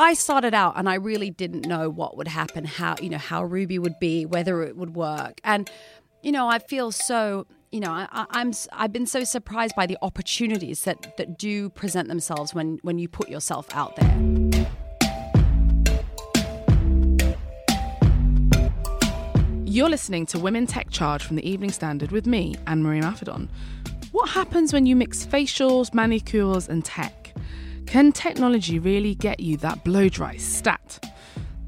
I started out and I really didn't know what would happen, how you know how Ruuby would be, whether it would work, and you know I feel so you know I, I'm I've been so surprised by the opportunities that that do present themselves when when you put yourself out there. You're listening to Women Tech Charge from the Evening Standard with me, Anne Marie Imafidon. What happens when you mix facials, manicures, and tech? Can technology really get you that blow dry stat?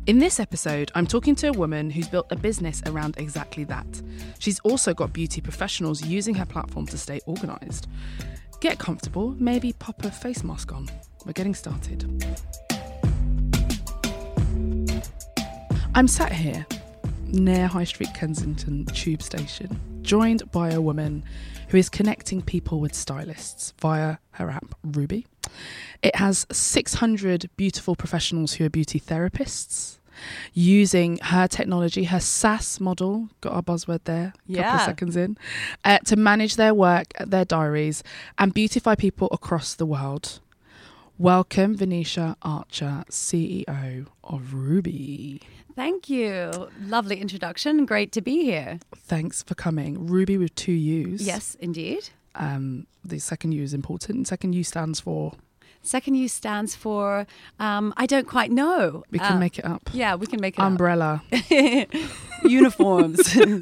In this episode, I'm talking to a woman who's built a business around exactly that. She's also got beauty professionals using her platform to stay organised. Get comfortable, maybe pop a face mask on. We're getting started. I'm sat here near High Street Kensington Tube Station, joined by a woman who is connecting people with stylists via her app Ruuby. It has 600 beautiful professionals who are beauty therapists using her technology, her SaaS model, got our buzzword there, a couple of seconds in, uh, to manage their work, their diaries, and beautify people across the world. Welcome, Venetia Archer, CEO of Ruuby. Thank you. Lovely introduction. Great to be here. Thanks for coming. Ruuby with two U's. Yes, indeed. Um, the second U is important. Second U stands for Second U stands for um, I don't quite know. we can Uh, make it up. Yeah, we can make it up. Umbrella. uniforms. Do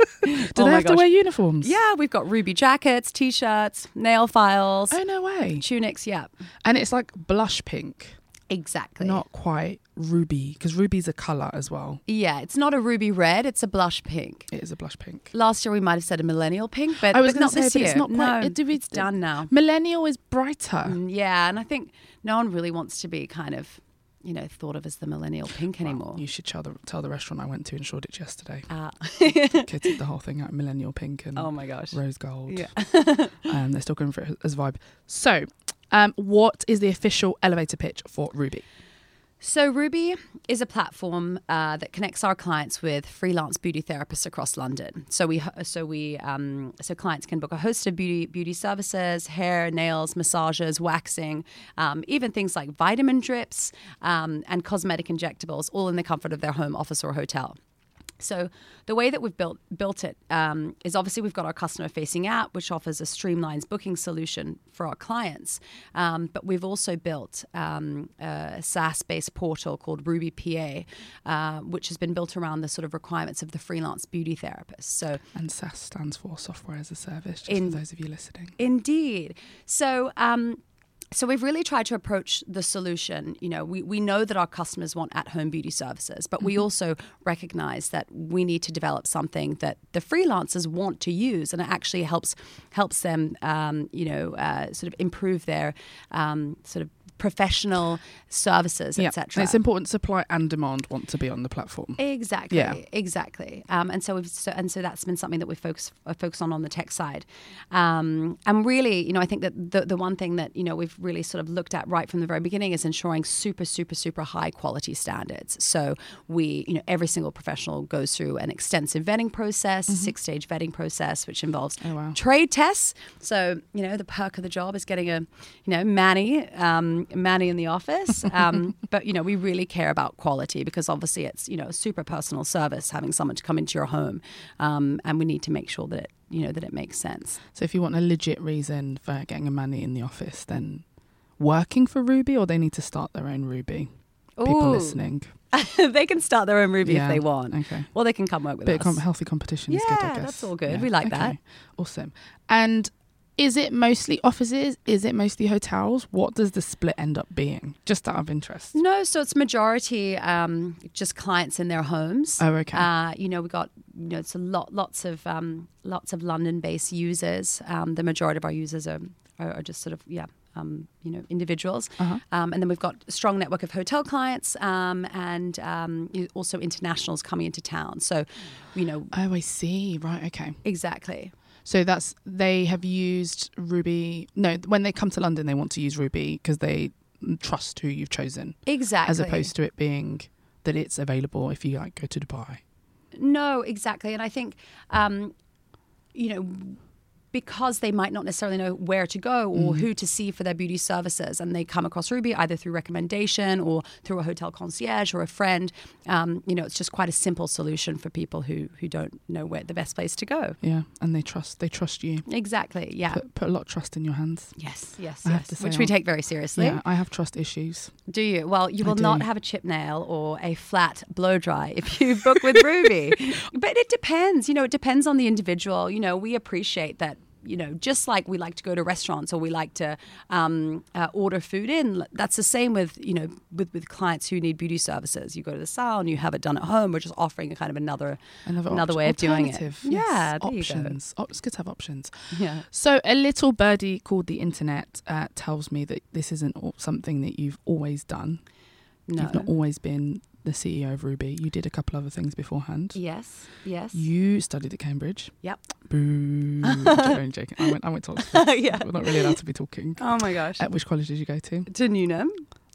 Oh they have to wear uniforms? Yeah, we've got ruby jackets, t-shirts, nail files, Oh no way. tunics. Yeah, And it's like blush pink, exactly. not quite ruby, because ruby's a colour as well. Yeah, it's not a ruby red; it's a blush pink. It is a blush pink. Last year we might have said a millennial pink, but, I was but not say, this year. it's not quite- No, it- it's done now. Millennial is brighter. Mm, Yeah, and I think no one really wants to be kind of, you know, thought of as the millennial pink anymore. You should tell the, tell the restaurant I went to in Shoreditch yesterday. Ah. Kitted the whole thing out millennial pink and oh my gosh. rose gold. Yeah. and they're still going for it as vibe. So, um, what is the official elevator pitch for Ruuby? So Ruuby is a platform uh, that connects our clients with freelance beauty therapists across London. So we so we um, so clients can book a host of beauty beauty services, hair, nails, massages, waxing, um, even things like vitamin drips um, and cosmetic injectables, all in the comfort of their home, office, or hotel. So the way that we've built built it um, is obviously we've got our customer facing app, which offers a streamlined booking solution for our clients. Um, but we've also built um, a SaaS based portal called Ruuby PA, uh, which has been built around the sort of requirements of the freelance beauty therapist. So And SaaS stands for Software as a Service, just In- for those of you listening. Indeed. So, um, so we've really tried to approach the solution. You know, we, we know that our customers want at-home beauty services, but we also recognize that we need to develop something that the freelancers want to use, and it actually helps helps them, um, you know, uh, sort of improve their um, sort of professional services, Yeah, etc. it's important. Supply and demand want to be on the platform. Exactly. Yeah. Exactly. Um, and so we've so, and so that's been something that we focus uh, focus on on the tech side. Um, and really, you know, I think that the the one thing that you know we've really sort of looked at right from the very beginning is ensuring super super super high quality standards. So we, you know, every single professional goes through an extensive vetting process, six stage vetting process, which involves Oh, wow. trade tests. So you know, the perk of the job is getting a you know mani um, mani in the office. Um, but you know, we really care about quality because obviously it's you know a super personal service having someone to come into your home, um, and we need to make sure that it you know that it makes sense. So, if you want a legit reason for getting a money in the office, then working for Ruuby, or they need to start their own Ruuby. People Ooh. listening. they can start their own Ruuby Yeah, if they want, Okay. or they can come work with Bit of us. com- healthy competition is good, I Yeah, guess. that's all good. We like that. Awesome. And is it mostly offices? Is it mostly hotels? What does the split end up being? Just out of interest. No, so it's majority um, just clients in their homes. Oh, okay. Uh, you know, we got you know it's a lot, lots of um, lots of London-based users. Um, the majority of our users are are, are just sort of yeah. Um, you know, individuals, Uh-huh. um, and then we've got a strong network of hotel clients um, and um, also internationals coming into town. So, you know, Oh, I see. Right. Okay. exactly. So that's they have used Ruuby. No, when they come to London, they want to use Ruuby because they trust who you've chosen, Exactly. as opposed to it being that it's available if you like go to Dubai. No, exactly. And I think, um, you know, because they might not necessarily know where to go or who to see for their beauty services, and they come across Ruuby either through recommendation or through a hotel concierge or a friend. Um, you know, it's just quite a simple solution for people who who don't know where the best place to go. Yeah, and they trust they trust you. Exactly. Yeah. Put, put a lot of trust in your hands. yes. Yes. I yes. say Which we I'm- take very seriously. Yeah, I have trust issues. Do you? Well, you will not have a chip nail or a flat blow dry if you book with Ruuby. but it depends. You know, it depends on the individual. You know, we appreciate that. You know, just like we like to go to restaurants or we like to um, uh, order food in, that's the same with you know with, with clients who need beauty services. You go to the salon, you have it done at home. We're just offering a kind of another Another, Another op- way of doing it. Yeah, Yes, go. options. It's good to have options. yeah. So, a little birdie called the internet uh, tells me that this isn't something that you've always done. No. You've not always been the CEO of Ruuby. You did a couple other things beforehand. Yes. Yes. You studied at Cambridge. Yep. Boo. joking, joking. I went, I went to Oxford. yeah. We're not really allowed to be talking. Oh my gosh. At which college did you go to? to Newnham.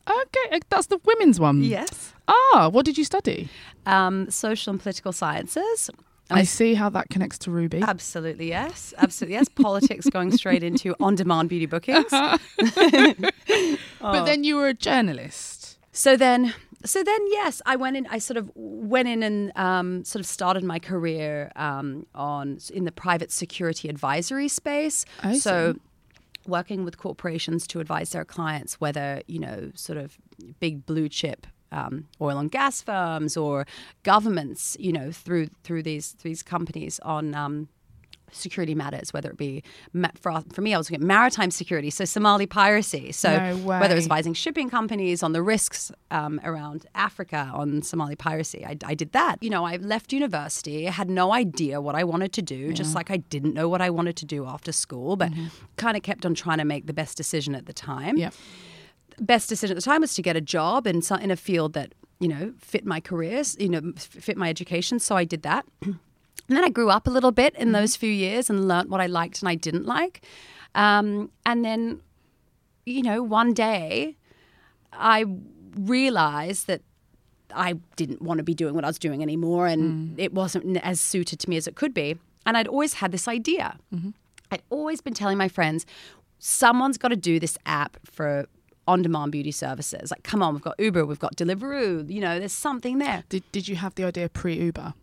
Okay, uh, that's the women's one. Yes. Ah, what did you study? Um, social and political sciences. I I see how that connects to Ruuby. Absolutely, yes. Absolutely, yes. Politics going straight into on demand beauty bookings. But then you were a journalist. So then, so then, yes, I went in. I sort of went in and um, sort of started my career um, on in the private security advisory space. I so, see. working with corporations to advise their clients whether you know, sort of big blue chip. Um, oil and gas firms or governments, you know, through through these these companies on um, security matters, whether it be for, for me, I was looking at maritime security, so Somali piracy. So No whether it was advising shipping companies on the risks um, around Africa on Somali piracy, I, I did that. You know, I left university, had no idea what I wanted to do, just like I didn't know what I wanted to do after school, but kind of kept on trying to make the best decision at the time Yeah. best decision at the time was to get a job in in a field that you know fit my careers, you know, fit my education. So I did that. And then I grew up a little bit in mm-hmm. those few years and learnt what I liked and I didn't like. Um, and then, you know, one day I realized that I didn't want to be doing what I was doing anymore and mm. it wasn't as suited to me as it could be. And I'd always had this idea. Mm-hmm. I'd always been telling my friends, someone's got to do this app for on demand beauty services. Like, come on, we've got Uber, we've got Deliveroo, you know, there's something there. Did Did you have the idea pre Uber?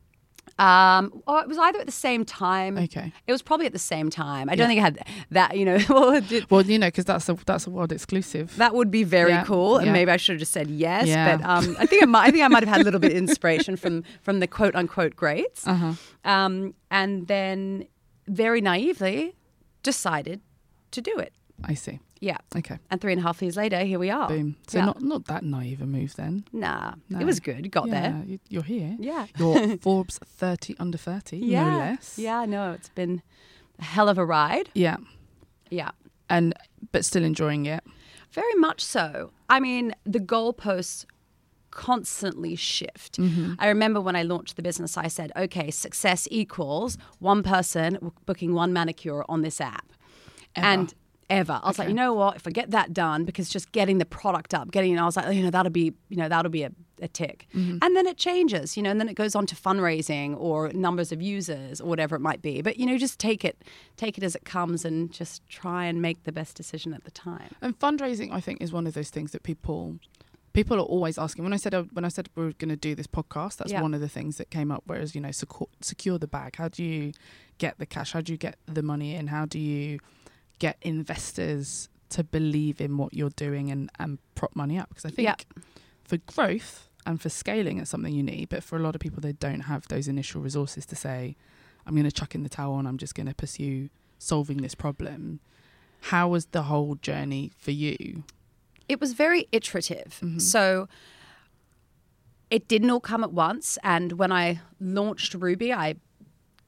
Um, or it was either at the same time. Okay. It was probably at the same time. I don't think I had that, you know, well, it did- Well, you know, because that's a that's a world exclusive. that would be very Yeah, cool. And yeah. maybe I should have just said yes. But um, I think I might, I think I might have had a little bit of inspiration from from the quote unquote greats. Uh-huh. Um, and then very naively decided to do it. I see. Yeah. Okay. And three and a half years later, here we are. Boom. So Yeah. not not that naive a move then. Nah, No. it was good. Got yeah, there. you- You're here. Yeah. You're Forbes 30 under 30, Yeah. no less. Yeah, no, it's been a hell of a ride. Yeah. Yeah. And but still enjoying it. Very much so. I mean, the goalposts constantly shift. Mm-hmm. I remember when I launched the business, I said, okay, success equals one person booking one manicure on this app. Ever. And ever. I was like, you know what? If I get that done, because just getting the product up, getting, I was like, you know, that'll be, you know, that'll be a, a tick. And then it changes, you know, and then it goes on to fundraising or numbers of users or whatever it might be. But, you know, just take it, take it as it comes and just try and make the best decision at the time. And fundraising, I think, is one of those things that people people are always asking. When I said uh, when I said we are going to do this podcast, that's Yeah. one of the things that came up. Whereas you know, secure, secure the bag. How do you get the cash? How do you get the money in? How do you get investors to believe in what you're doing and and prop money up? Because I think Yeah. for growth and for scaling, it's something you need. But for a lot of people, they don't have those initial resources to say, "I'm going to chuck in the towel and I'm just going to pursue solving this problem." How was the whole journey for you? it was very iterative. Mhm. So it didn't all come at once. And when I launched Ruuby, I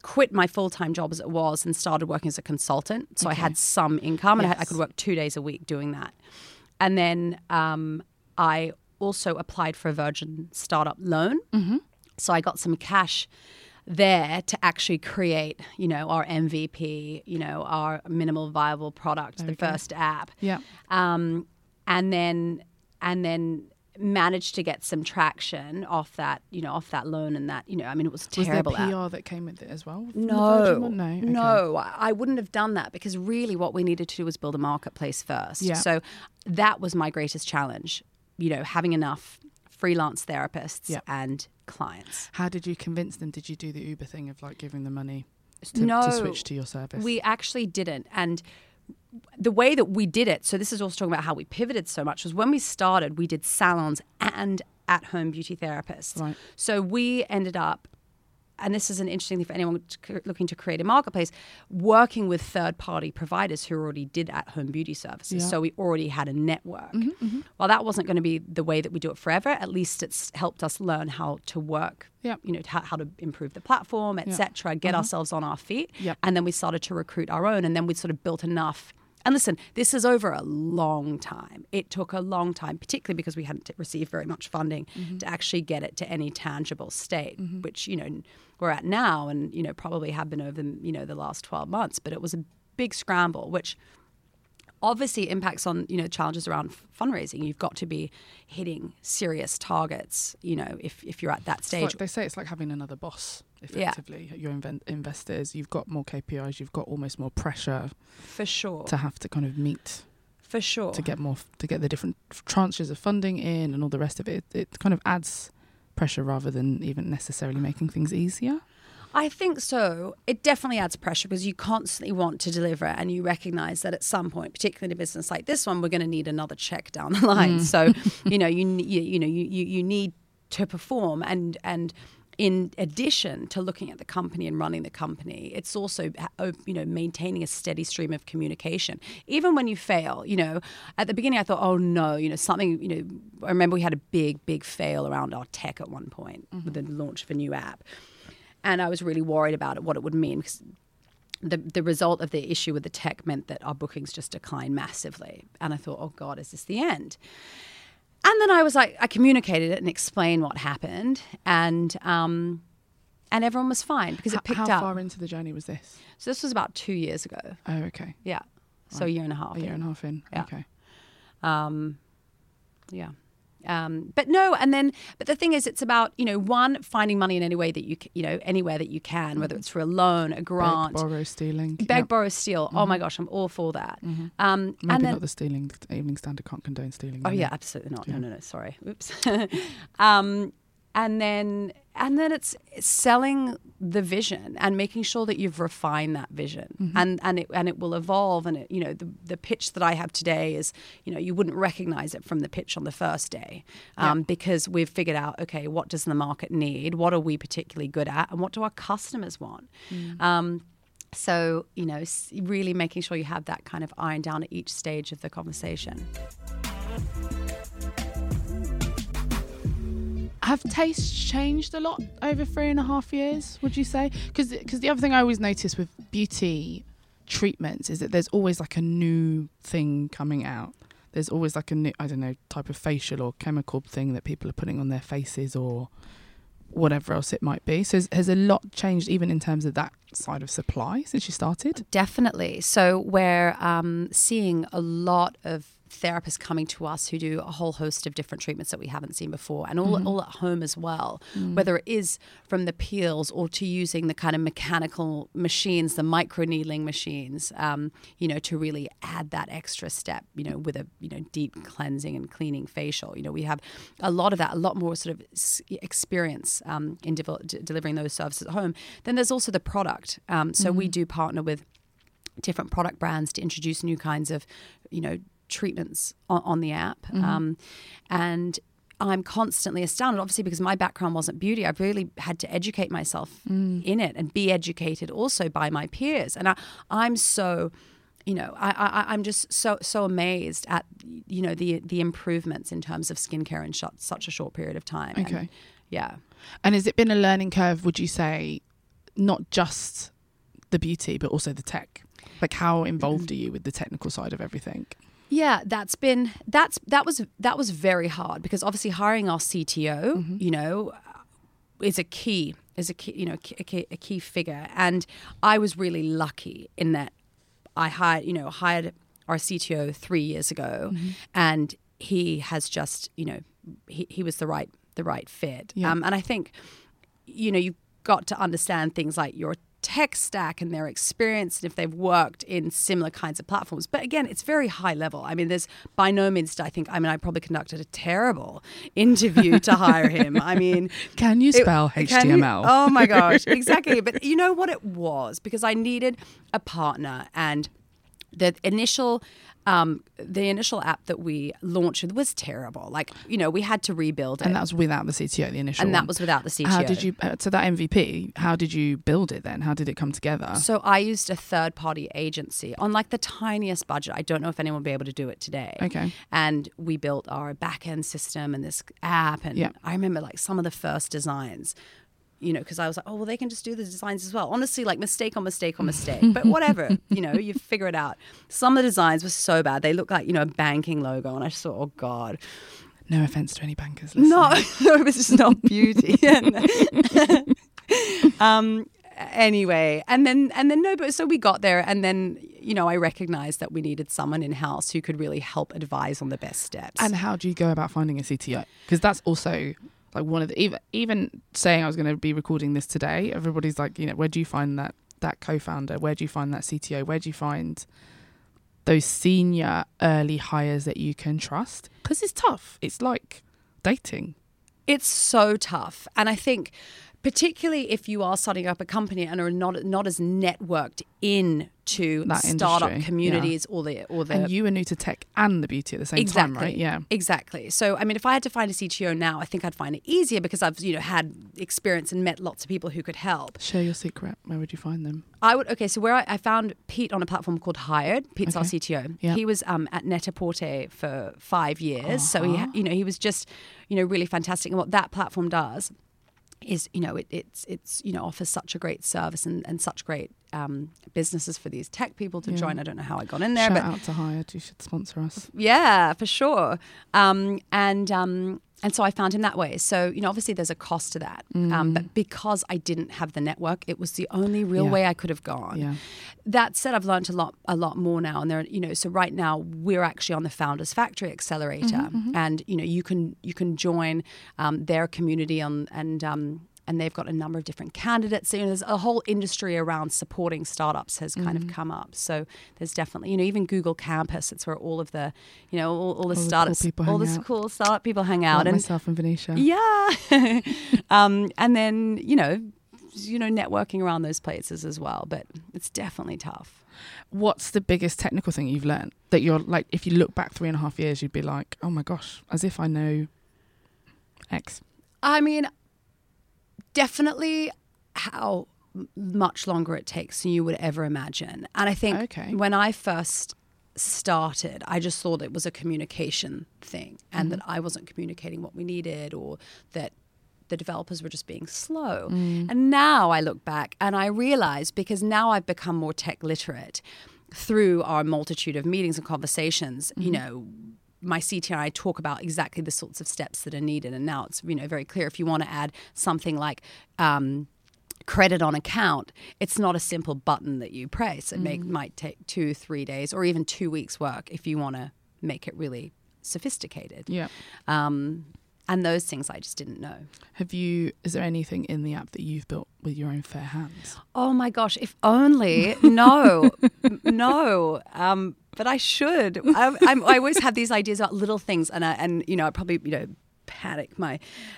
quit my full time job as it was and started working as a consultant. So I had some income and I, I could work two days a week doing that. And then um, I also applied for a Virgin startup loan. Mm-hmm. So I got some cash there to actually create, you know, our MVP, you know, our minimal viable product, the first app Yeah. um, and then and then managed to get some traction off that, you know, off that loan and that, you know, I mean, it was Was there terrible. PR that came with it as well? no, no, okay. no, I I wouldn't have done that because really what we needed to do was build a marketplace first. Yeah. So that was my greatest challenge, you know, having enough freelance therapists Yeah. and clients. How did you convince them? Did you do the Uber thing of like giving them money to, no, to switch to your service? We actually didn't. And the way that we did it, so this is also talking about how we pivoted so much, was when we started, we did salons and at home beauty therapists. Right. So we ended up, and this is an interesting thing for anyone looking to create a marketplace, working with third party providers who already did at home beauty services. Yeah. Mm-hmm, So we already had a network. Mm-hmm, mm-hmm. While that wasn't going to be the way that we do it forever, at least it's helped us learn how to work. Yep. You know, how, how to improve the platform, etc. Get mm-hmm. ourselves on our feet, Yep. and then we started to recruit our own, and then we sort of built enough. And listen, this is over a long time. It took a long time, particularly because we hadn't received very much funding to actually get it to any tangible state, which you know we're at now, and you know probably have been over the, you know the last twelve months. But it was a big scramble, which obviously impacts on you know challenges around fundraising. You've got to be hitting serious targets. You know if if you're at that stage. like they say it's like having another boss. Yeah. Effectively, your inven- investors, you've got more KPIs, you've got almost more pressure for sure. to have to kind of meet for sure. to get more to get the different tranches of funding in and all the rest of it. It, it kind of adds pressure rather than even necessarily making things easier. I think so. It definitely adds pressure because you constantly want to deliver and you recognize that at some point, particularly in a business like this one, we're going to need another check down the line. Mm. So, you know, you, you you know, you, you, you need to perform and and in addition to looking at the company and running the company, it's also uh, you know maintaining a steady stream of communication. Even when you fail, you know, at the beginning I thought, oh no, you know, something. You know, I remember we had a big big fail around our tech at one point with the launch of a new app and I was really worried about it, what it would mean because the the result of the issue with the tech meant that our bookings just declined massively, and I thought, oh God, is this the end? And then I was like, I communicated it and explained what happened, and um, and everyone was fine because it picked How up. How far into the journey was this? So this was about two years ago. Oh, okay. Yeah, so a year and a half. A year and a half in. Yeah. Okay. Um, yeah. Um, but no, and then, but the thing is, it's about you know, one finding money in any way that you you know anywhere that you can, whether it's for a loan, a grant, Beg, borrow, stealing. beg, Yep. borrow, steal. Oh my gosh, I'm all for that. Um, Maybe and then, not the stealing. The Evening Standard can't condone stealing. oh yeah, absolutely not. No, no, no. Sorry. Oops. um, and then, and then it's selling the vision and making sure that you've refined that vision, and and it and it will evolve. And it, you know, the the pitch that I have today is, you know, you wouldn't recognize it from the pitch on the first day, um, because we've figured out, okay, what does the market need? What are we particularly good at? And what do our customers want? Um, so, you know, really making sure you have that kind of iron down at each stage of the conversation. Have tastes changed a lot over three and a half years? Would you say? Because the other thing I always notice with beauty treatments is that there's always like a new thing coming out. There's always like a new I don't know type of facial or chemical thing that people are putting on their faces or whatever else it might be. So has, has a lot changed even in terms of that side of supply since you started? Definitely. So we're um, seeing a lot of therapists coming to us who do a whole host of different treatments that we haven't seen before and all, all at home as well whether it is from the peels or to using the kind of mechanical machines the micro needling machines um, you know to really add that extra step you know with a you know deep cleansing and cleaning facial. You know we have a lot of that a lot more sort of experience um, in delivering those services at home. Then there's also the product. Um, so we do partner with different product brands to introduce new kinds of, you know, treatments on, on the app. Mm-hmm. Um, and I'm constantly astounded, obviously, because my background wasn't beauty. I've really had to educate myself mm. in it and be educated also by my peers. And I, I'm so, you know, I, I, I'm just so so amazed at, you know, the the improvements in terms of skincare in sh- such a short period of time. And, Okay. yeah. And has it been a learning curve, would you say, not just the beauty, but also the tech? Like, how involved mm. are you with the technical side of everything? Yeah, that's been that's that was that was very hard because obviously hiring our CTO, you know, is a key is a key you know a key, a key figure, and I was really lucky in that I hired you know hired our CTO three years ago, and he has just you know he, he was the right the right fit. Yeah. Um, and I think you know you've got to understand things like your tech stack and their experience and if they've worked in similar kinds of platforms. But again, it's very high level. I mean, there's by no means, I think, I mean, I probably conducted a terrible interview to hire him. I mean, Can you it- spell you- HTML? oh my gosh, exactly. But you know what it was? Because I needed a partner and the initial um, the initial app that we launched with was terrible. Like, you know, we had to rebuild it. and that was without the CTO, the initial. and that was without the CTO. How did you? Uh, so that MVP, how did you build it then? How did it come together? So I used a third party agency on like the tiniest budget. I don't know if anyone will be able to do it today. Okay. And we built our back end system and this app. And Yeah. I remember like some of the first designs, you know, because I was like, oh, well, they can just do the designs as well. Honestly, like mistake on mistake on mistake. but whatever, you know, you figure it out. Some of the designs were so bad. They looked like, you know, a banking logo. And I just thought, oh, God. no offense to any bankers. Listening. No, it was just not beauty. um, anyway, and then and then no, but so we got there, and then you know I recognized that we needed someone in house who could really help advise on the best steps. And how do you go about finding a CTO? Because that's also like one of the even even saying I was going to be recording this today. Everybody's like, you know, where do you find that that co-founder? Where do you find that CTO? Where do you find those senior early hires that you can trust? Because it's tough. It's like dating. It's so tough. And I think particularly if you are starting up a company and are not not as networked in to That startup industry, communities or the or the and you were new to tech and the beauty at the same exactly time, right? Yeah. exactly so i mean if i had to find a cto now i think i'd find it easier because i've you know had experience and met lots of people who could help Share your secret. Where would you find them? I would okay. So where I, I found Pete on a platform called Hired. Pete's our CTO. Yeah. He was um, at Net-a-Porter for five years. So he, Uh-huh. ha- you know, he was just, you know, really fantastic. And what that platform does is, you know, it, it's it's you know offers such a great service and, and such great um, businesses for these tech people to Yeah. join. I don't know how I got in there, Shout but out to Hired. You should sponsor us. yeah, for sure. Um, and um, and so I found him that way. So you know, obviously there's a cost to that, um, but because I didn't have the network, it was the only real Mm. Yeah. way I could have gone. Yeah. That said, I've learned a lot, a lot more now. And there, you know, so right now we're actually on the Founders Factory Accelerator, Mm-hmm, and you know, you can you can join um, their community on and. Um, and they've got a number of different candidates. So, you know, there's a whole industry around supporting startups has kind Mm-hmm. of come up. So there's definitely, you know, even Google Campus. It's where all of the, you know, all, all the All the cool startups, all the out. cool startup people hang out. Like and myself and Venetia. yeah, um, and then you know, you know, networking around those places as well. But it's definitely tough. What's the biggest technical thing you've learned that you're like, if you look back three and a half years, you'd be like, oh my gosh, as if I know X. I mean, definitely how much longer it takes than you would ever imagine. And I think Okay. when I first started, I just thought it was a communication thing and mm-hmm. that I wasn't communicating what we needed or that the developers were just being slow. Mm. And now I look back and I realize because now I've become more tech literate through our multitude of meetings and conversations, you mm-hmm. know, my CTO and I talk about exactly the sorts of steps that are needed. And now it's, you know, very clear if you want to add something like um, credit on account, it's not a simple button that you press. It make, might take two, three days or even two weeks work if you want to make it really sophisticated. Yeah. Um, and those things I just didn't know. Have you, is there anything in the app that you've built with your own fair hands? Oh my gosh, if only. No, no. Um, but I should. I, I'm, I always have these ideas about little things, and I, and you know, I probably you know panic my,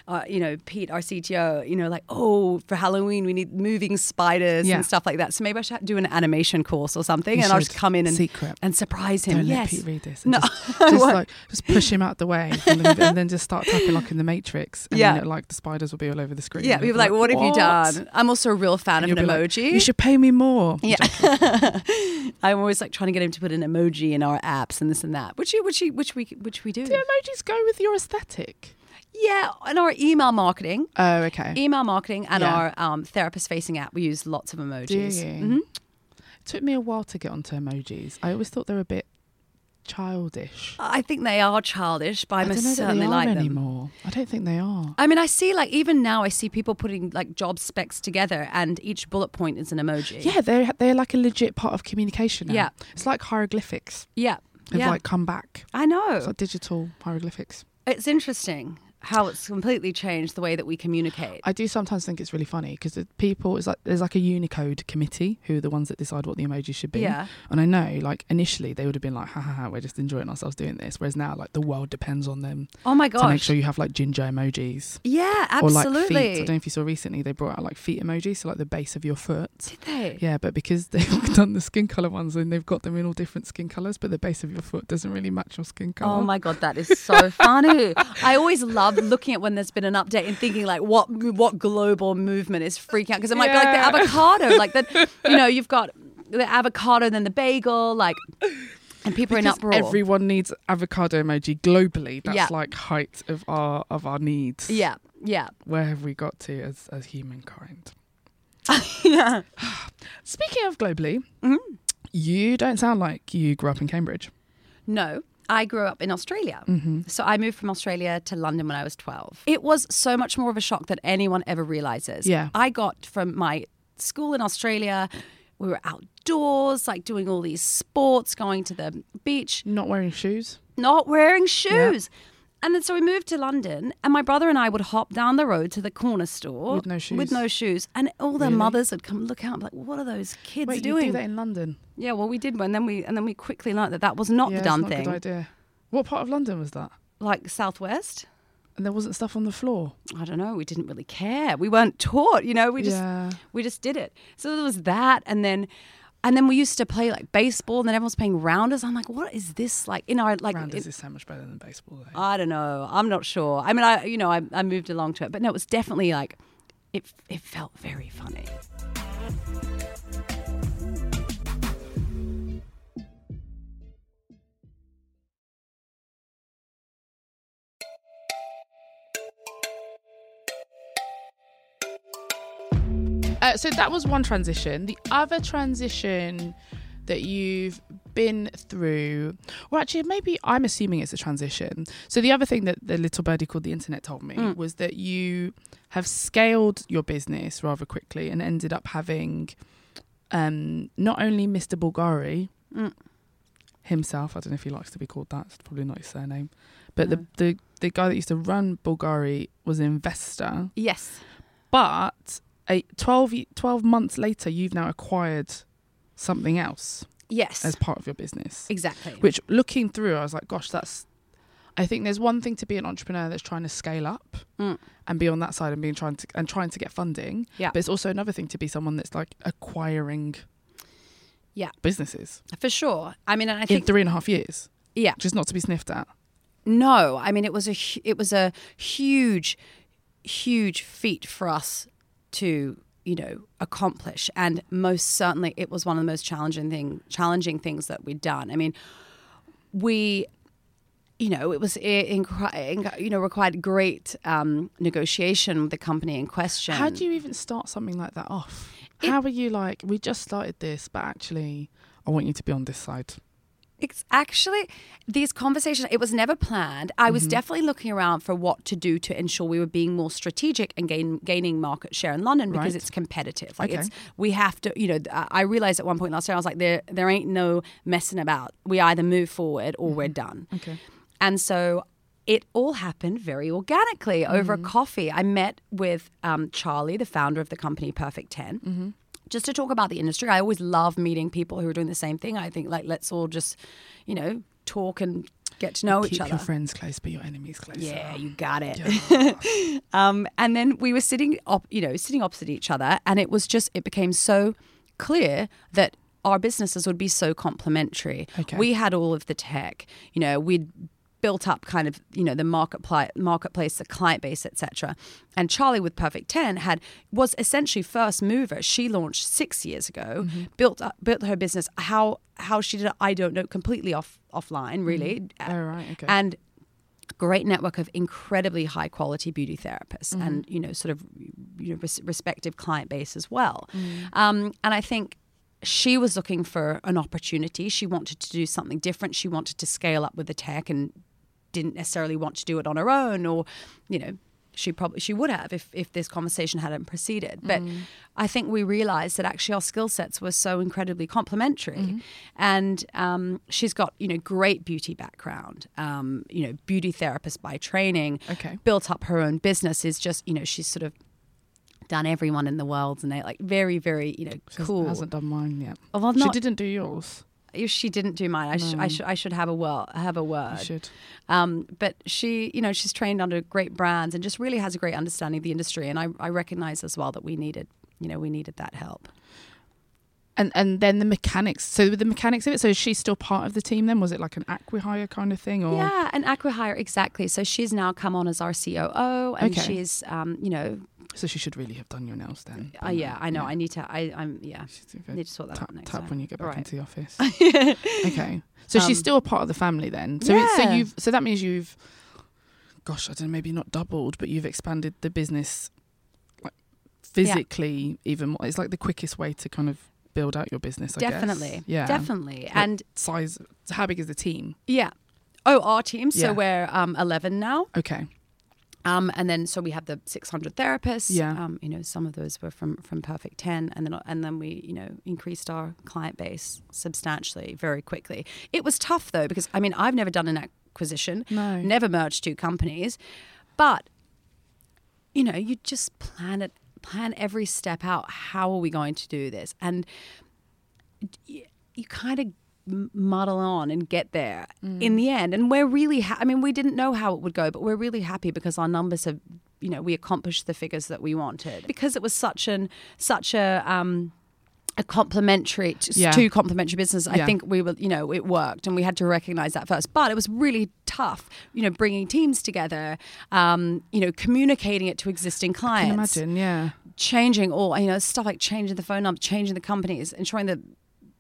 uh, you know, Pete, our CTO, you know, like oh, for Halloween we need moving spiders Yeah. and stuff like that. So maybe I should do an animation course or something, You and I'll just come in and Secret. and surprise him. Don't yes. let Pete read this. No, Just, just like just push him out the way and then just start tapping like in the Matrix. And Yeah. then like the spiders will be all over the screen. Yeah, people be like, what have you done? I'm also a real fan And of an you'll like, you should pay me more. Yeah. I'm always like trying to get him to put an emoji in our apps and this and that, which which which we which we do. Do emojis go with your aesthetic? Yeah, and our email marketing, Oh, okay. email marketing, and Yeah. our um, therapist-facing app, we use lots of emojis. Do you? Mhm. It took me a while to get onto emojis. I always thought they were a bit childish. I think they are childish, but I, I don't know that certainly they are like them. anymore. I don't think they are. I mean, I see like even now, I see people putting like job specs together, and each bullet point is an emoji. Yeah, they're they're like a legit part of communication. Now. Yeah. it's like hieroglyphics. yeah, Have yeah. like come back. I know. It's like digital hieroglyphics. It's interesting how it's completely changed the way that we communicate. I do sometimes think it's really funny because people is like there's like a Unicode committee who are the ones that decide what the emojis should be. Yeah. And I know, like initially they would have been like, ha ha ha, we're just enjoying ourselves doing this. Whereas now, like the world depends on them oh my god. to make sure you have like ginger emojis yeah, or like absolutely. feet. I don't know if you saw recently they brought out like feet emojis, so like the base of your foot. Did they? Yeah, but because they've done the skin color ones and they've got them in all different skin colors, but the base of your foot doesn't really match your skin oh color. Oh my god, that is so funny. I always love looking at when there's been an update and thinking like what what global movement is freaking out because I'm like like the avocado, like that you know, you've got the avocado then the bagel, like and people are in uproar. everyone needs avocado emoji globally. That's Yeah. like height of our of our needs. yeah, yeah. Where have we got to as as humankind? yeah. Speaking of globally, Mhm. you don't sound like you grew up in Cambridge. No, I grew up in Australia. Mm-hmm. So I moved from Australia to London when I was 12. It was so much more of a shock than anyone ever realizes. Yeah. I got from my school in Australia, we were outdoors, like doing all these sports, going to the beach, Not wearing shoes. not wearing shoes. And then so we moved to London, and my brother and I would hop down the road to the corner store With no shoes? With no shoes, and all the Really? mothers would come look out, and be like, "What are those kids Wait, you doing?" do that in London? Yeah, well, we did, and then we and then we quickly learned that that was not yeah, the done not thing. a good idea. What part of London was that? Like Southwest. And there wasn't stuff on the floor. I don't know. We didn't really care. We weren't taught, you know. We just yeah. we just did it. So there was that, and then and then we used to play like baseball, and then everyone's playing rounders. I'm like, what is this like in our like? Rounders it- is so much better than baseball. Though. I don't know. I'm not sure. I mean, I you know I, I moved along to it, but no, it was definitely like it. It felt very funny. Uh, so that was one transition. The other transition that you've been through, well, actually, maybe I'm assuming it's a transition. So the other thing that the little birdie called the internet told me Mm. was that you have scaled your business rather quickly and ended up having um, not only Mr. Bulgari Mm. himself. I don't know if he likes to be called that. It's probably not his surname, but No. the the the guy that used to run Bulgari was an investor. Yes. But a 12, 12 months later, you've now acquired something else Yes. as part of your business. exactly. Which, looking through, I was like, gosh, that's. I think there's one thing to be an entrepreneur that's trying to scale up Mm. and be on that side and being trying to and trying to get funding. Yeah. But it's also another thing to be someone that's like acquiring. Yeah. Businesses For sure. I mean, and I in think three and a half years, yeah. just not to be sniffed at. No, I mean it was a it was a huge, huge feat for us to you know accomplish, and most certainly it was one of the most challenging thing challenging things that we'd done. I mean, we. You know, it was inc- you know required great um, negotiation with the company in question. How do you even start something like that off? It- How are you like? We just started this, but actually, I want you to be on this side. It's actually these conversations. It was never planned. I Mm-hmm. was definitely looking around for what to do to ensure we were being more strategic and gain, gaining market share in London because Right. it's competitive. Like Okay. it's we have to. You know, I realized at one point last year I was like, there there ain't no messing about. We either move forward or we're done. Okay. And so it all happened very organically over a coffee. I met with um, Charlie, the founder of the company Perfect 10, just to talk about the industry. I always love meeting people who are doing the same thing. I think, like, let's all just, you know, talk and get to know Keep each other. your friends close, but your enemies closer. Yeah, you got it. um, and then we were sitting, op- you know, sitting opposite each other, and it was just, it became so clear that our businesses would be so complementary. Okay. We had all of the tech, you know, we'd built up kind of you know the marketplace marketplace the client base etc and charlie with perfect 10 had was essentially first mover. She launched six years ago mm-hmm. built up, built her business. How how she did it i don't know completely off offline mm-hmm. really. Oh right. Okay. and great network of incredibly high quality beauty therapists mm-hmm. and you know sort of you know res- respective client base as well. Mm. Um, and i think she was looking for an opportunity. She wanted to do something different. She wanted to scale up with the tech and didn't necessarily want to do it on her own or you know she probably she would have if if this conversation hadn't proceeded. But I think we realized that actually our skill sets were so incredibly complementary, and um, she's got you know great beauty background, um, you know beauty therapist by training, Okay. built up her own business. Is just you know she's sort of done everyone in the world and they like very very you know cool. She hasn't- cool. hasn't done mine yet. Oh, well, she didn't do yours. If she didn't do mine. I, sh- I No. should I should have a word have a You word. should. Um, but she, you know, she's trained under great brands and just really has a great understanding of the industry. And I, I recognize as well that we needed, you know, we needed that help. And and then the mechanics. So the mechanics of it, so is she still part of the team then? Was it like an acquihire kind of thing, or Yeah, and Acquihire exactly. So she's now come on as our COO, and Okay. she's, um, you know, so she should really have done your nails then? uh, yeah, I know. I need to. I, I'm yeah. She's a I good need to sort that tap, out next tap time. when you get back Right. into the office. okay, so she's Um, still a part of the family then. So it's, so you've so that means you've, gosh, I don't know, maybe not doubled, but you've expanded the business, like physically even more. It's like the quickest way to kind of build out your business. I guess. Definitely, yeah, definitely, Like and size. How big is the team? yeah. Oh, our team. So we're um, 11 now. Okay, Um, and then so we have the 600 therapists. Yeah. Um, you know, some of those were from from Perfect 10, and then and then we you know increased our client base substantially very quickly. It was tough though because I mean I've never done an acquisition, no, never merged two companies, but you know you just plan it plan every step out. How are we going to do this? And y- you kind of muddle on and get there in the end. And we're really, ha- I mean, we didn't know how it would go, but we're really happy because our numbers have, you know, we accomplished the figures that we wanted because it was such an, such a, um, a complementary, Yeah. two complementary business. I Yeah. think we were, you know, it worked, and we had to recognize that first. But it was really tough, you know, bringing teams together, um, you know, communicating it to existing I can clients imagine. Yeah, changing all you know stuff like changing the phone number changing the companies ensuring that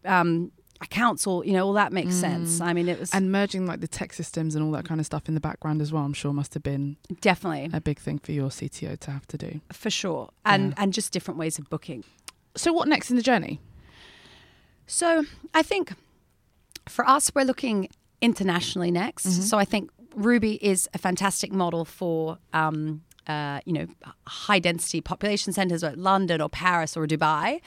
um accounts all you know all that makes sense i mean it was Mm. and merging like the tech systems and all that kind of stuff in the background as well. I'm sure must have been definitely a big thing for your CTO to have to do. for sure and Yeah. and just different ways of booking So what next in the journey? so i think for us we're looking internationally next Mm-hmm. so i think Ruuby is a fantastic model for um uh, you know, high density population centers like London or Paris or Dubai.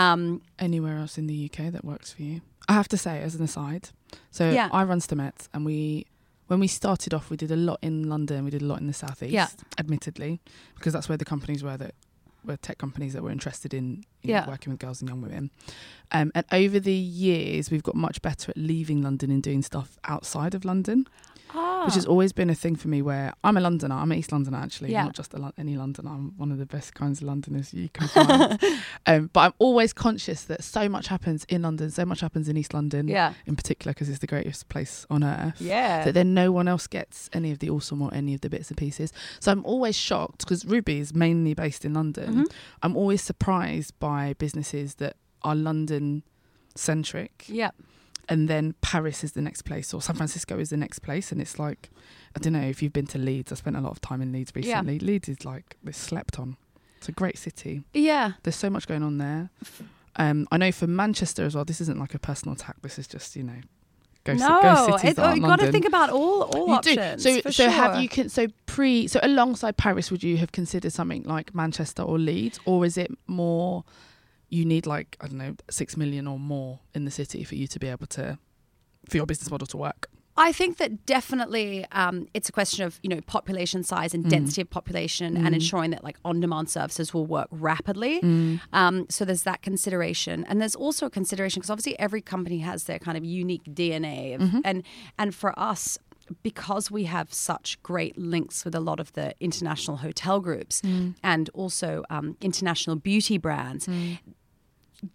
Um, Anywhere else in the UK that works for you? I have to say, as an aside, so Yeah. I run Stemettes, and we when we started off, we did a lot in London, we did a lot in the southeast. Yeah. admittedly, because that's where the companies were that were tech companies that were interested in you know, working with girls and young women. Um, and over the years, we've got much better at leaving London and doing stuff outside of London. Which has always been a thing for me where I'm a Londoner, I'm an East Londoner actually, Yeah. not just a, any Londoner. I'm one of the best kinds of Londoners you can find. um, but I'm always conscious that so much happens in London, so much happens in East London yeah, in particular because it's the greatest place on earth. yeah, That then no one else gets any of the awesome or any of the bits and pieces. So I'm always shocked because Ruuby is mainly based in London. Mhm. I'm always surprised by businesses that are London centric yeah. And then Paris is the next place, or San Francisco is the next place, and it's like, I don't know if you've been to Leeds. I spent a lot of time in Leeds Yeah. recently. Leeds is like it's slept on. It's a great city. Yeah. There's so much going on there. Um, I know for Manchester as well. This isn't like a personal attack. This is just you know, go, no, go cities that oh, you've got to think about all all You do. options. So, for so have you con- so pre so alongside Paris, would you have considered something like Manchester or Leeds, or is it more you need like I don't know six million or more in the city for you to be able to for your business model to work? I think that definitely um, it's a question of you know population size and Mm. density of population and Mm. ensuring that like on-demand services will work rapidly. Mm. Um, so there's that consideration, and there's also a consideration because obviously every company has their kind of unique DNA, of, Mm-hmm. and and for us. Because we have such great links with a lot of the international hotel groups Mm. and also um, international beauty brands,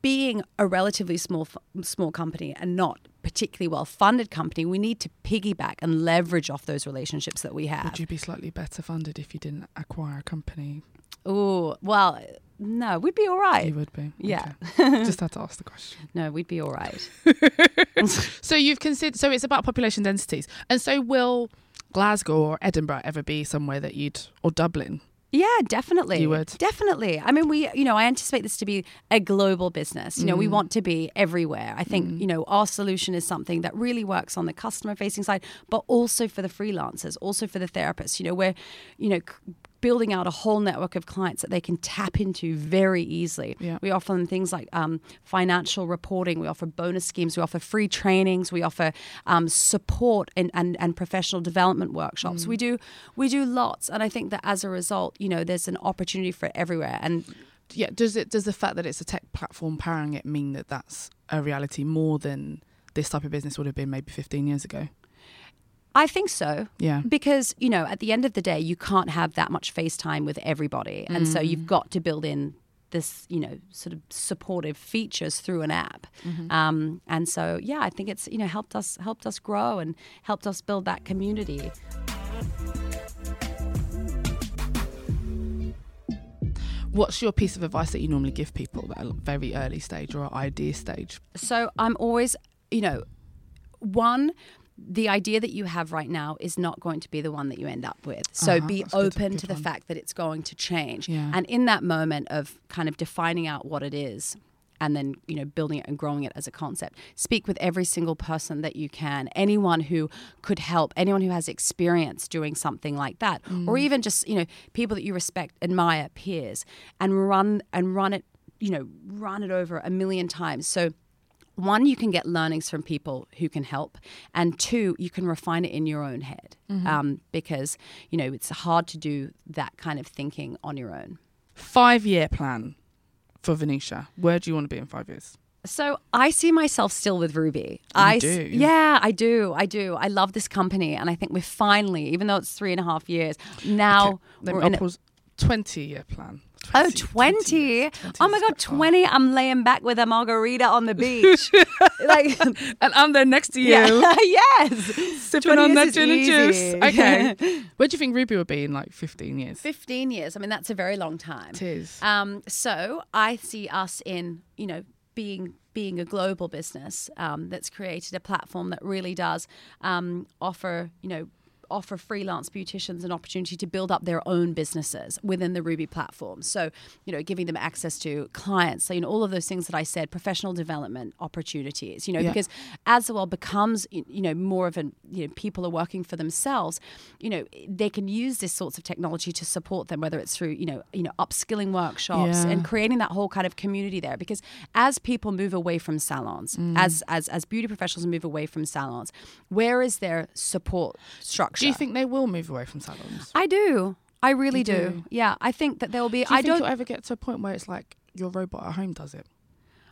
being a relatively small small company and not particularly well funded company, we need to piggyback and leverage off those relationships that we have. Would you be slightly better funded if you didn't acquire a company? Oh well, no, we'd be all right. You would be. Yeah. Okay. Just had to ask the question. No, we'd be all right. So you've considered. So it's about population densities, and so will Glasgow or Edinburgh ever be somewhere that you'd or Dublin? Yeah, definitely. You would? Definitely. I mean, we, you know, I anticipate this to be a global business. You know, we Mm. want to be everywhere. I think, you know, our solution is something that really works on the customer facing side, but also for the freelancers, also for the therapists. You know, we're, you know, c- building out a whole network of clients that they can tap into very easily. Yeah. We offer them things like um, financial reporting. We offer bonus schemes. We offer free trainings. We offer um, support and, and, and professional development workshops. Mm. We do we do lots, and I think that as a result, you know, there's an opportunity for it everywhere. And yeah does it does the fact that it's a tech platform powering it mean that that's a reality more than this type of business would have been maybe 15 years ago I think so. yeah Because, you know, at the end of the day, you can't have that much FaceTime with everybody. And so you've got to build in this, you know, sort of supportive features through an app. Um, and so, yeah, I think it's, you know, helped us helped us grow and helped us build that community. what's your piece of advice that you normally give people at a very early stage or idea stage So I'm always, you know, one, the idea that you have right now is not going to be the one that you end up with. So Uh-huh, be open good to the one. fact that it's going to change. Yeah. And in that moment of kind of defining out what it is and then, you know, building it and growing it as a concept, speak with every single person that you can, anyone who could help, anyone who has experience doing something like that, Mm. or even just, you know, people that you respect, admire, peers, and run and run it, you know, run it over a million times. So one, you can get learnings from people who can help, and two, you can refine it in your own head um, because you know it's hard to do that kind of thinking on your own. five year plan for venetia where do you want to be in five years So I see myself still with Ruuby. I do? yeah, I do, I do. I love this company, and I think we're finally, even though it's three and a half years now, we're me I'll pause. 20 year plan Oh, 20. years. 20 Oh my God, quite far. 20. I'm laying back with a margarita on the beach. like, and i'm there next to you yeah, yes. sipping on that gin and juice okay where do you think Ruuby would be in like 15 years 15 years. I mean, that's a very long time. it is Um, so I see us in, you know, being being a global business um, that's created a platform that really does um, offer, you know, offer freelance beauticians an opportunity to build up their own businesses within the Ruuby platform. So, you know, giving them access to clients, so, you know, all of those things that I said, professional development opportunities, you know, Yeah. because as the world becomes, you know, more of an, you know, people are working for themselves, you know, they can use this sorts of technology to support them, whether it's through, you know, you know, upskilling workshops Yeah. and creating that whole kind of community there. Because as people move away from salons, mm. as as as beauty professionals move away from salons, where is their support structure? Do you think they will move away from salons I do. I really do. do? Yeah, I think that there will be. do you I think don't. you'll ever get to a point where it's like your robot at home does it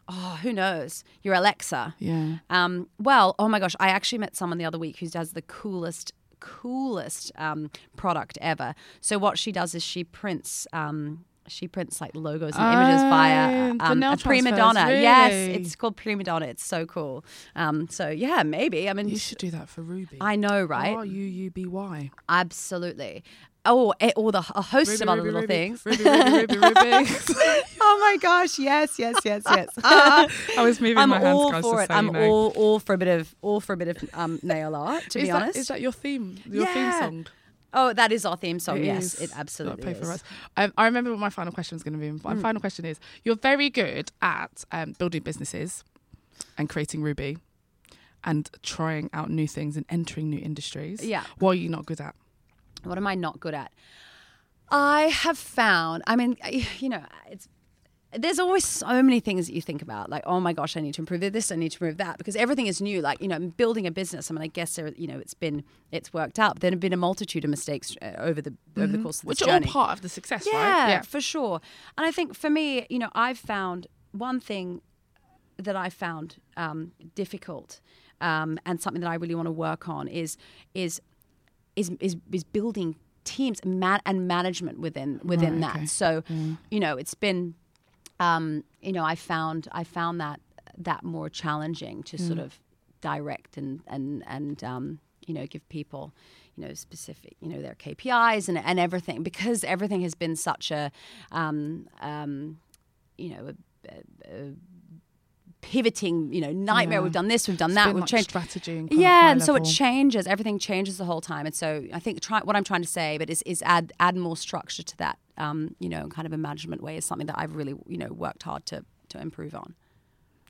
oh, who knows? Your Alexa. yeah Um, well, oh my gosh, I actually met someone the other week who does the coolest, coolest um, product ever. So what she does is she prints. Um, she prints like logos and images via Oh, um, a prima donna. Yes, it's called prima donna. It's so cool. Um, so yeah, maybe. I mean, you should do that for Ruuby I know, right? R U U B Y. Absolutely. Oh, eh, or the a host of other little things. Ruby, Ruby, Ruby, Ruby. oh my gosh! Yes, yes, yes, yes. I was moving I'm my hands, all for it. so I'm you know. all all for a bit of all for a bit of um, nail art. To is be that, honest, is that your theme? Your theme song? Oh, that is our theme song. It yes, is. it absolutely to pay for is. Um, I remember what my final question was going to be. Mm. My final question is: You're very good at um, building businesses and creating Ruuby, and trying out new things and entering new industries. Yeah. What are you not good at? What am I not good at? I have found. I mean, you know, it's. There's always so many things that you think about, like, oh my gosh, I need to improve this, I need to improve that, because everything is new. Like, you know, building a business. I mean, I guess there, you know, it's been, it's worked out. There have been a multitude of mistakes uh, over the over the course of Mm-hmm. Which are all part of the success, yeah, right? for sure. And I think for me, you know, I've found one thing that I found um, difficult um, and something that I really want to work on is is is is, is building teams and, ma- and management within within Right, that. okay. Mm. So you know, it's been um, you know I found I found that that more challenging to Mm. sort of direct and and and um, you know give people you know specific you know their KPIs and and everything because everything has been such a um, um, you know a, a, a pivoting you know nightmare Yeah. we've done this we've done It's that we've like changed strategy and yeah and so it changes everything changes the whole time and so i think try, what i'm trying to say but is, is add add more structure to that um, you know kind of a management way is something that i've really you know worked hard to to improve on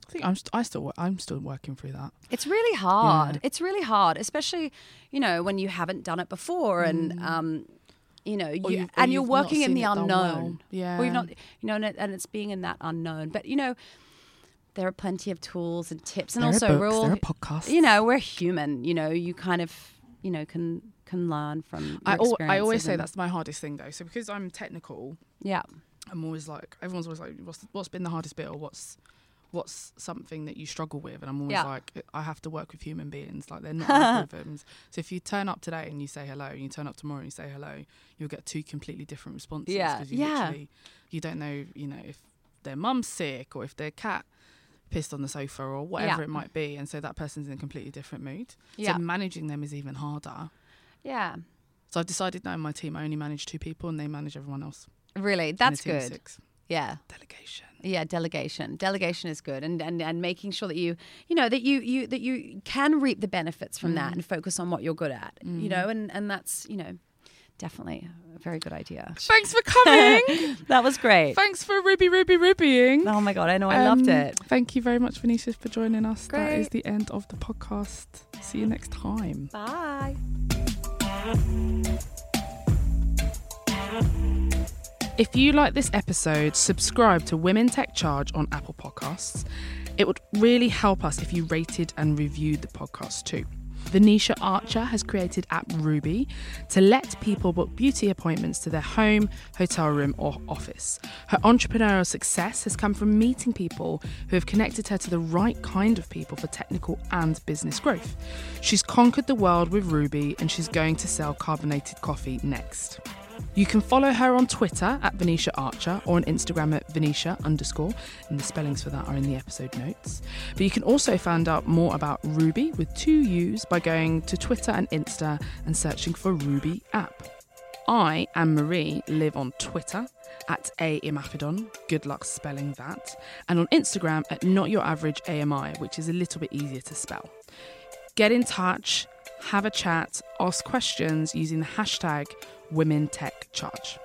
I think I'm st- I still I'm still working through that. it's really hard Yeah. it's really hard especially you know when you haven't done it before and Mm. um you know, you, you've- and you're working in the unknown. well. Yeah. Or you've not, you know, and, it, and it's being in that unknown. But you know, there are plenty of tools and tips, and There also books, we're all, there are podcasts. you know, we're human. You know, you kind of, you know, can can learn from. I, al- I always say that's my hardest thing though. So because I'm technical, Yeah, I'm always like everyone's always like, what's what's been the hardest bit, or what's what's something that you struggle with, and I'm always Yeah. like, I have to work with human beings, like they're not algorithms. So if you turn up today and you say hello, and you turn up tomorrow and you say hello, you'll get two completely different responses. Yeah, you yeah. literally- you don't know, you know, if their mum's sick or if their cat pissed on the sofa or whatever Yeah. it might be, and so that person's in a completely different mood. yeah, So managing them is even harder. yeah. So I've decided now in my team I only manage two people and they manage everyone else. Really, that's good. Yeah. Delegation. Yeah, delegation. Delegation is good, and, and and making sure that you, you know, that you you that you can reap the benefits from that mm. and focus on what you're good at. You mm. know, and and that's you know, definitely a very good idea. Thanks for coming. That was great. Thanks for Ruby, Ruby, Rubying. Oh my god, I know, I loved Um, it. Thank you very much, Venetia, for joining us. That is the end of the podcast. See you next time. Bye. If you like this episode, subscribe to Women Tech Charge on Apple Podcasts. It would really help us if you rated and reviewed the podcast too. Venetia Archer has created app Ruuby to let people book beauty appointments to their home, hotel room, or office. Her entrepreneurial success has come from meeting people who have connected her to the right kind of people for technical and business growth. She's conquered the world with Ruuby and she's going to sell carbonated coffee next. You can follow her on Twitter at Venetia Archer or on Instagram at Venetia underscore, and the spellings for that are in the episode notes. But you can also find out more about Ruuby with two U's by going to Twitter and Insta and searching for Ruuby app. I, Anne-Marie, live on Twitter at AImafidon, good luck spelling that, and on Instagram at Not Your Average AMI, which is a little bit easier to spell. Get in touch, have a chat, ask questions using the hashtag Women Tech Charge.